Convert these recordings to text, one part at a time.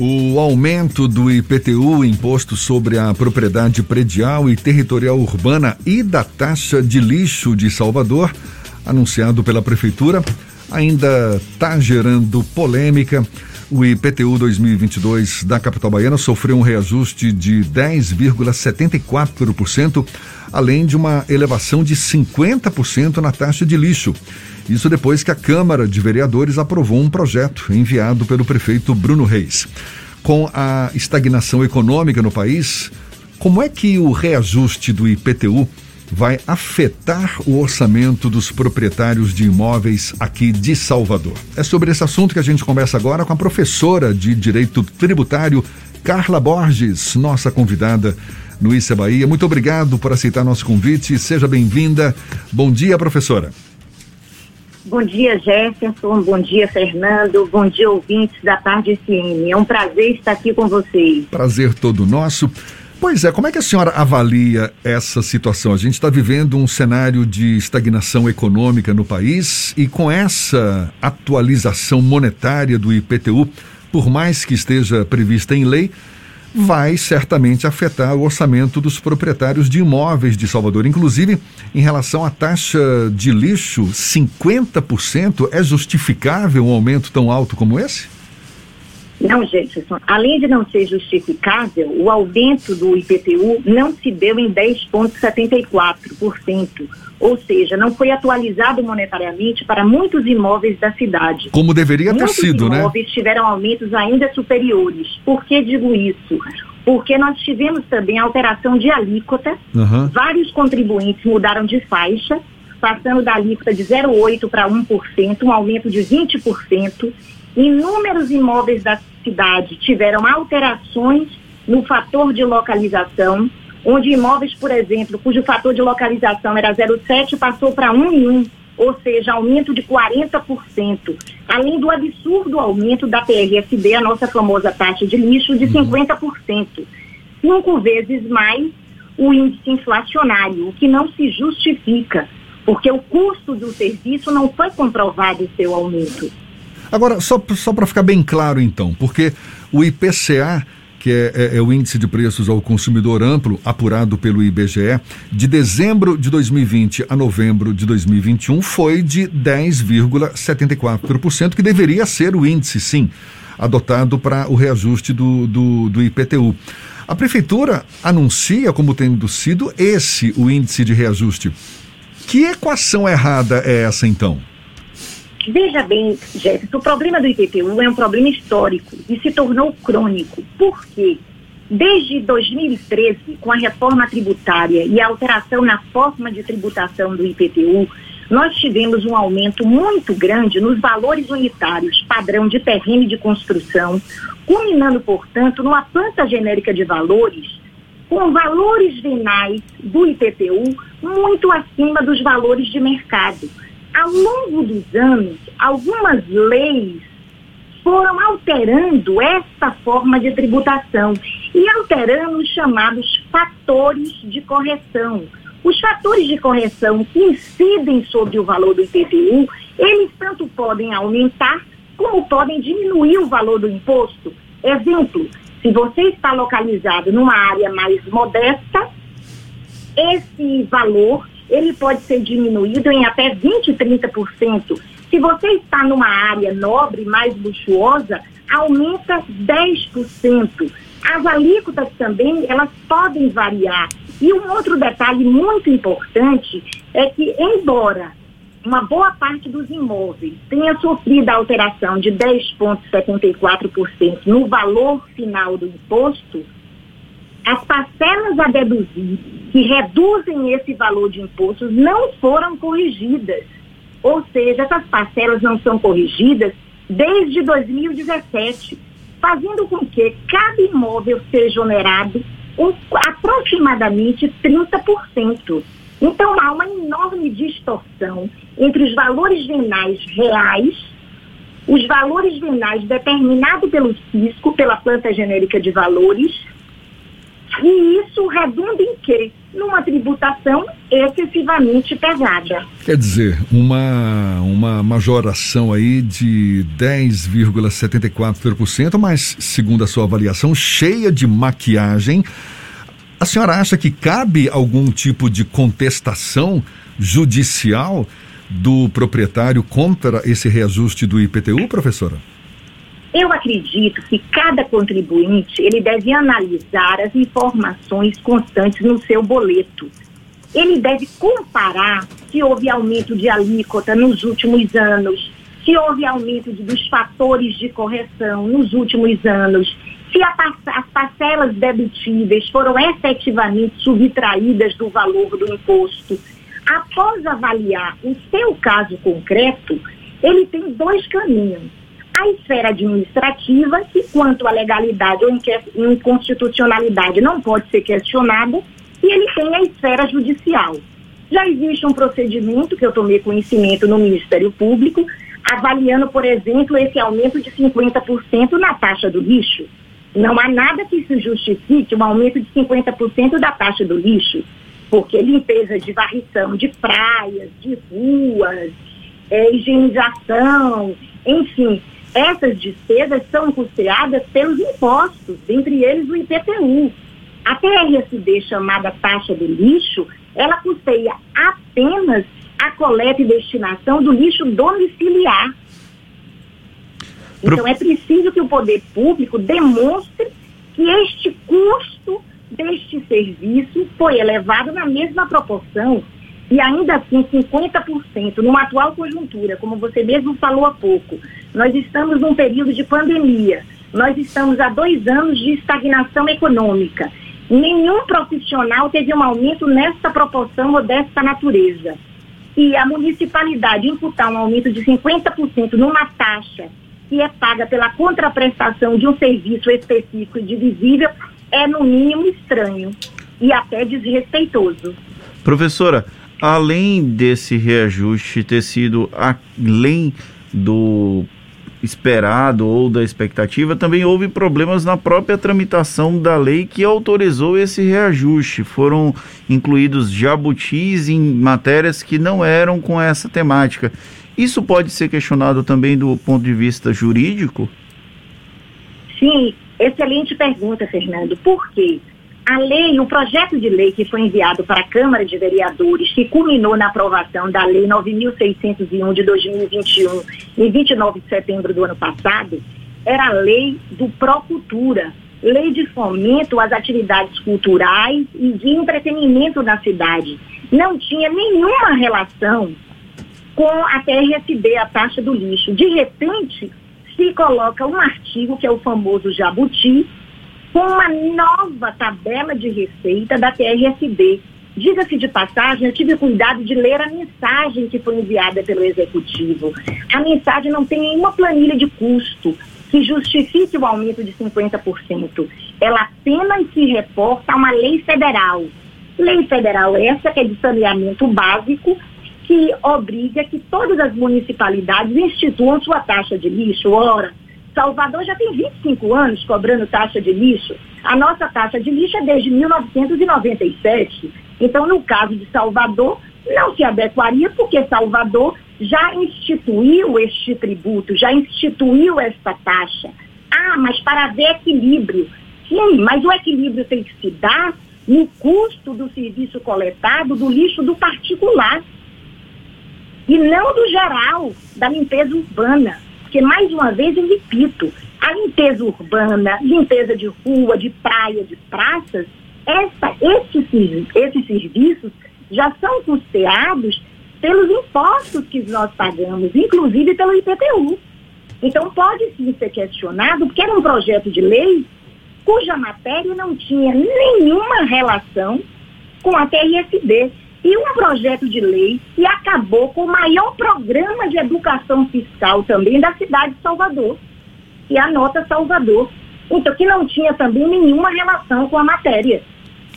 O aumento do IPTU, Imposto sobre a Propriedade Predial e Territorial Urbana, e da taxa de lixo de Salvador, anunciado pela Prefeitura, ainda está gerando polêmica. O IPTU 2022 da capital baiana sofreu um reajuste de 10,74%, além de uma elevação de 50% na taxa de lixo. Isso depois que a Câmara de Vereadores aprovou um projeto enviado pelo prefeito Bruno Reis. Com a estagnação econômica no país, como é que o reajuste do IPTU vai afetar o orçamento dos proprietários de imóveis aqui de Salvador? É sobre esse assunto que a gente conversa agora com a professora de Direito Tributário, Carla Borges, nossa convidada no Issa Bahia. Muito obrigado por aceitar nosso convite. Seja bem-vinda. Bom dia, professora. Bom dia, Jefferson. Bom dia, Fernando. Bom dia, ouvintes da Tarde FM. É um prazer estar aqui com vocês. Prazer todo nosso. Pois é, como é que a senhora avalia essa situação? A gente está vivendo um cenário de estagnação econômica no país e com essa atualização monetária do IPTU, por mais que esteja prevista em lei, vai certamente afetar o orçamento dos proprietários de imóveis de Salvador. Inclusive, em relação à taxa de lixo, 50% é justificável um aumento tão alto como esse? Não, Jefferson. Além de não ser justificável, o aumento do IPTU não se deu em 10,74%. Ou seja, não foi atualizado monetariamente para muitos imóveis da cidade. Como deveria muitos ter sido, né? Muitos imóveis tiveram aumentos ainda superiores. Por que digo isso? Porque nós tivemos também alteração de alíquota. Uhum. Vários contribuintes mudaram de faixa, passando da alíquota de 0,8% para 1%, um aumento de 20%. Inúmeros imóveis da cidade tiveram alterações no fator de localização, onde imóveis, por exemplo, cujo fator de localização era 0,7 passou para 1,1, ou seja, aumento de 40%, além do absurdo aumento da PRSD, a nossa famosa taxa de lixo, de 50%. Uhum. Cinco vezes mais o índice inflacionário, o que não se justifica, porque o custo do serviço não foi comprovado o seu aumento. Agora, só, só para ficar bem claro então, porque o IPCA, que é, é, é, o Índice de Preços ao Consumidor Amplo, apurado pelo IBGE, de dezembro de 2020 a novembro de 2021, foi de 10,74%, que deveria ser o índice, sim, adotado para o reajuste do, do, do IPTU. A Prefeitura anuncia como tendo sido esse o índice de reajuste. Que equação errada é essa, então? Veja bem, Jefferson, o problema do IPTU é um problema histórico e se tornou crônico. Por quê? Desde 2013, com a reforma tributária e a alteração na forma de tributação do IPTU, nós tivemos um aumento muito grande nos valores unitários, padrão de terreno e de construção, culminando, portanto, numa planta genérica de valores com valores venais do IPTU muito acima dos valores de mercado ao longo dos anos, algumas leis foram alterando essa forma de tributação e alterando os chamados fatores de correção. Os fatores de correção que incidem sobre o valor do IPTU, eles tanto podem aumentar como podem diminuir o valor do imposto. Exemplo, se você está localizado numa área mais modesta, esse valor ele pode ser diminuído em até 20%, 30%. Se você está numa área nobre, mais luxuosa, aumenta 10%. As alíquotas também, elas podem variar. E um outro detalhe muito importante é que, embora uma boa parte dos imóveis tenha sofrido a alteração de 10,74% no valor final do imposto, as parcelas a deduzir que reduzem esse valor de impostos não foram corrigidas. Ou seja, essas parcelas não são corrigidas desde 2017, fazendo com que cada imóvel seja onerado um, aproximadamente 30%. Então há uma enorme distorção entre os valores venais reais, os valores venais determinados pelo fisco, pela planta genérica de valores, e isso redunda em quê? Numa tributação excessivamente pesada. Quer dizer, uma, uma majoração aí de 10,74%, mas segundo a sua avaliação, cheia de maquiagem. A senhora acha que cabe algum tipo de contestação judicial do proprietário contra esse reajuste do IPTU, professora? Eu acredito que cada contribuinte ele deve analisar as informações constantes no seu boleto. Ele deve comparar se houve aumento de alíquota nos últimos anos, se houve aumento de, dos fatores de correção nos últimos anos, se a, as parcelas dedutíveis foram efetivamente subtraídas do valor do imposto. Após avaliar o seu caso concreto, ele tem dois caminhos a esfera administrativa, que quanto à legalidade ou inconstitucionalidade não pode ser questionada, e ele tem a esfera judicial. Já existe um procedimento que eu tomei conhecimento no Ministério Público, avaliando, por exemplo, esse aumento de 50% na taxa do lixo. Não há nada que se justifique um aumento de 50% da taxa do lixo, porque limpeza de varrição de praias, de ruas, é, higienização, enfim, essas despesas são custeadas pelos impostos, entre eles o IPTU. A TRSD, chamada taxa do lixo, ela custeia apenas a coleta e destinação do lixo domiciliar. Então é preciso que o poder público demonstre que este custo deste serviço foi elevado na mesma proporção e ainda assim 50% numa atual conjuntura, como você mesmo falou há pouco, nós estamos num período de pandemia, nós estamos há dois anos de estagnação econômica. Nenhum profissional teve um aumento nessa proporção ou dessa natureza. E a municipalidade imputar um aumento de 50% numa taxa que é paga pela contraprestação de um serviço específico e divisível é, no mínimo, estranho e até desrespeitoso. Professora, além desse reajuste ter sido além do esperado ou da expectativa, também houve problemas na própria tramitação da lei que autorizou esse reajuste. Foram incluídos jabutis em matérias que não eram com essa temática. Isso pode ser questionado também do ponto de vista jurídico? Sim, excelente pergunta, Fernando. Por quê? A lei, o projeto de lei que foi enviado para a Câmara de Vereadores, que culminou na aprovação da Lei 9.601 de 2021, em 29 de setembro do ano passado, era a lei do Procultura, lei de fomento às atividades culturais e de entretenimento na cidade. Não tinha nenhuma relação com a TRSB, a taxa do lixo. De repente, se coloca um artigo, que é o famoso jabuti, com uma nova tabela de receita da TRSB. Diga-se de passagem, eu tive cuidado de ler a mensagem que foi enviada pelo Executivo. A mensagem não tem nenhuma planilha de custo que justifique o aumento de 50%. Ela apenas se reporta a uma lei federal. Lei federal essa que é de saneamento básico, que obriga que todas as municipalidades instituam sua taxa de lixo. Ora, Salvador já tem 25 anos cobrando taxa de lixo. A nossa taxa de lixo é desde 1997. Então, no caso de Salvador, não se adequaria porque Salvador já instituiu este tributo, já instituiu esta taxa. Ah, mas para haver equilíbrio. Sim, mas o equilíbrio tem que se dar no custo do serviço coletado do lixo do particular e não do geral, da limpeza urbana. Porque, mais uma vez, eu repito, a limpeza urbana, limpeza de rua, de praia, de praças, essa, esses, esses serviços já são custeados pelos impostos que nós pagamos, inclusive pelo IPTU. Então, pode sim ser questionado, porque era um projeto de lei cuja matéria não tinha nenhuma relação com a TRSB e um projeto de lei que acabou com o maior programa de educação fiscal também da cidade de Salvador, e a nota Salvador. Então, que não tinha também nenhuma relação com a matéria.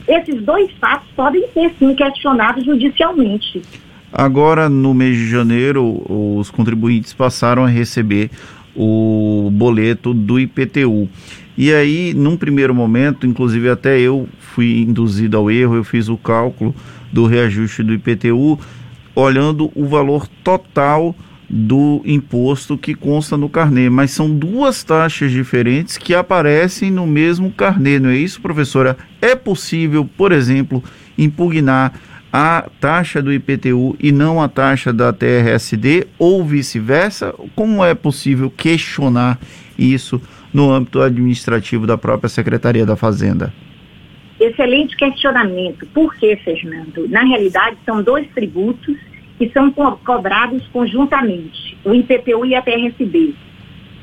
Esses dois fatos podem ser, sim, questionados judicialmente. Agora, no mês de janeiro, os contribuintes passaram a receber o boleto do IPTU. E aí, num primeiro momento, inclusive até eu fui induzido ao erro, eu fiz o cálculo do reajuste do IPTU olhando o valor total do imposto que consta no carnê, mas são duas taxas diferentes que aparecem no mesmo carnê, não é isso, professora? É possível, por exemplo, impugnar a taxa do IPTU e não a taxa da TRSD ou vice-versa? Como é possível questionar isso no âmbito administrativo da própria Secretaria da Fazenda? Excelente questionamento. Por que, Fernando? Na realidade, são dois tributos que são co cobrados conjuntamente, o IPTU e a TRSB.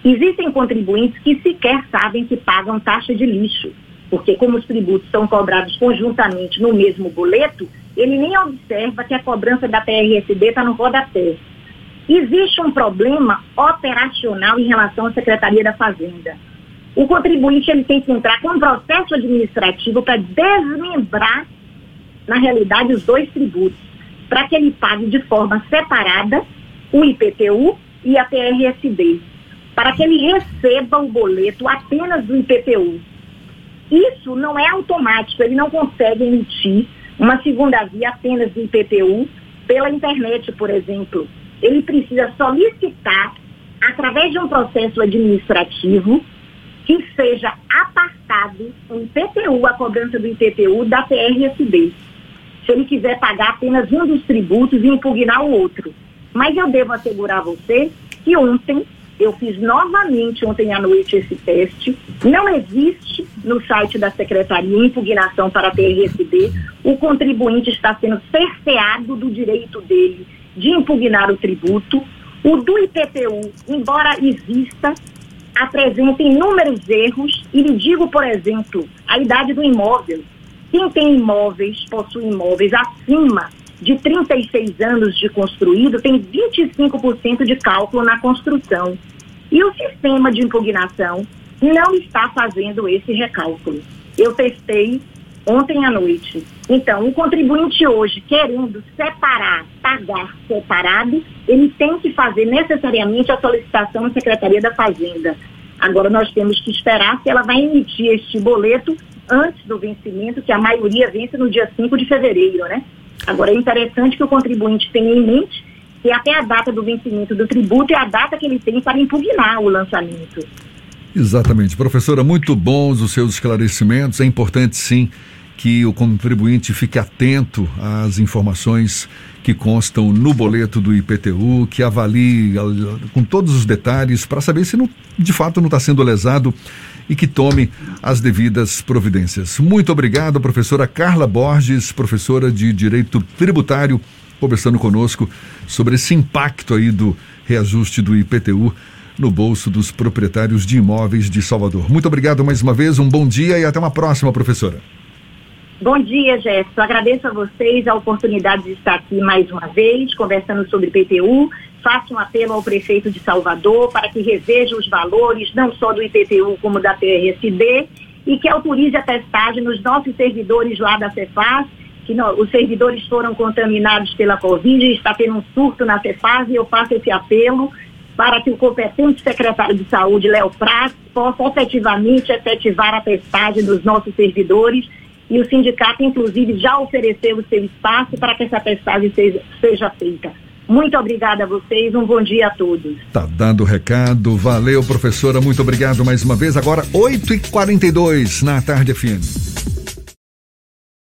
Existem contribuintes que sequer sabem que pagam taxa de lixo, porque como os tributos são cobrados conjuntamente no mesmo boleto, ele nem observa que a cobrança da TRSB está no rodapé. Existe um problema operacional em relação à Secretaria da Fazenda. O contribuinte ele tem que entrar com um processo administrativo para desmembrar, na realidade, os dois tributos para que ele pague de forma separada o IPTU e a PRSD, para que ele receba o boleto apenas do IPTU. Isso não é automático, ele não consegue emitir uma segunda via apenas do IPTU pela internet, por exemplo. Ele precisa solicitar, através de um processo administrativo, que seja apartado o IPTU, a cobrança do IPTU, da PRSD se ele quiser pagar apenas um dos tributos e impugnar o outro. Mas eu devo assegurar a você que ontem, eu fiz novamente ontem à noite esse teste, não existe no site da Secretaria impugnação para a TRSD, o contribuinte está sendo cerceado do direito dele de impugnar o tributo. O do IPTU, embora exista, apresenta inúmeros erros, e lhe digo, por exemplo, a idade do imóvel. Quem tem imóveis, possui imóveis acima de 36 anos de construído, tem 25% de cálculo na construção. E o sistema de impugnação não está fazendo esse recálculo. Eu testei ontem à noite. Então, o contribuinte hoje, querendo separar, pagar separado, ele tem que fazer necessariamente a solicitação na Secretaria da Fazenda. Agora, nós temos que esperar se ela vai emitir este boleto antes do vencimento, que a maioria vence no dia 5 de fevereiro, né? Agora, é interessante que o contribuinte tenha em mente que até a data do vencimento do tributo é a data que ele tem para impugnar o lançamento. Exatamente. Professora, muito bons os seus esclarecimentos. É importante, sim, que o contribuinte fique atento às informações que constam no boleto do IPTU, que avalie com todos os detalhes para saber se não, de fato não está sendo lesado e que tome as devidas providências. Muito obrigado, professora Carla Borges, professora de Direito Tributário, conversando conosco sobre esse impacto aí do reajuste do IPTU no bolso dos proprietários de imóveis de Salvador. Muito obrigado mais uma vez, um bom dia e até uma próxima, professora. Bom dia, Jéssica. Agradeço a vocês a oportunidade de estar aqui mais uma vez, conversando sobre IPTU. Faço um apelo ao prefeito de Salvador para que reveja os valores, não só do IPTU, como da PRSD, e que autorize a testagem nos nossos servidores lá da Cefaz, que os servidores foram contaminados pela Covid, e está tendo um surto na Cefaz, e eu faço esse apelo para que o competente secretário de saúde, Léo Prats, possa efetivamente efetivar a testagem dos nossos servidores e o sindicato, inclusive, já ofereceu o seu espaço para que essa testagem seja, seja feita. Muito obrigada a vocês, um bom dia a todos. Tá dando o recado, valeu professora, muito obrigado mais uma vez. Agora 8h42 na tarde FM.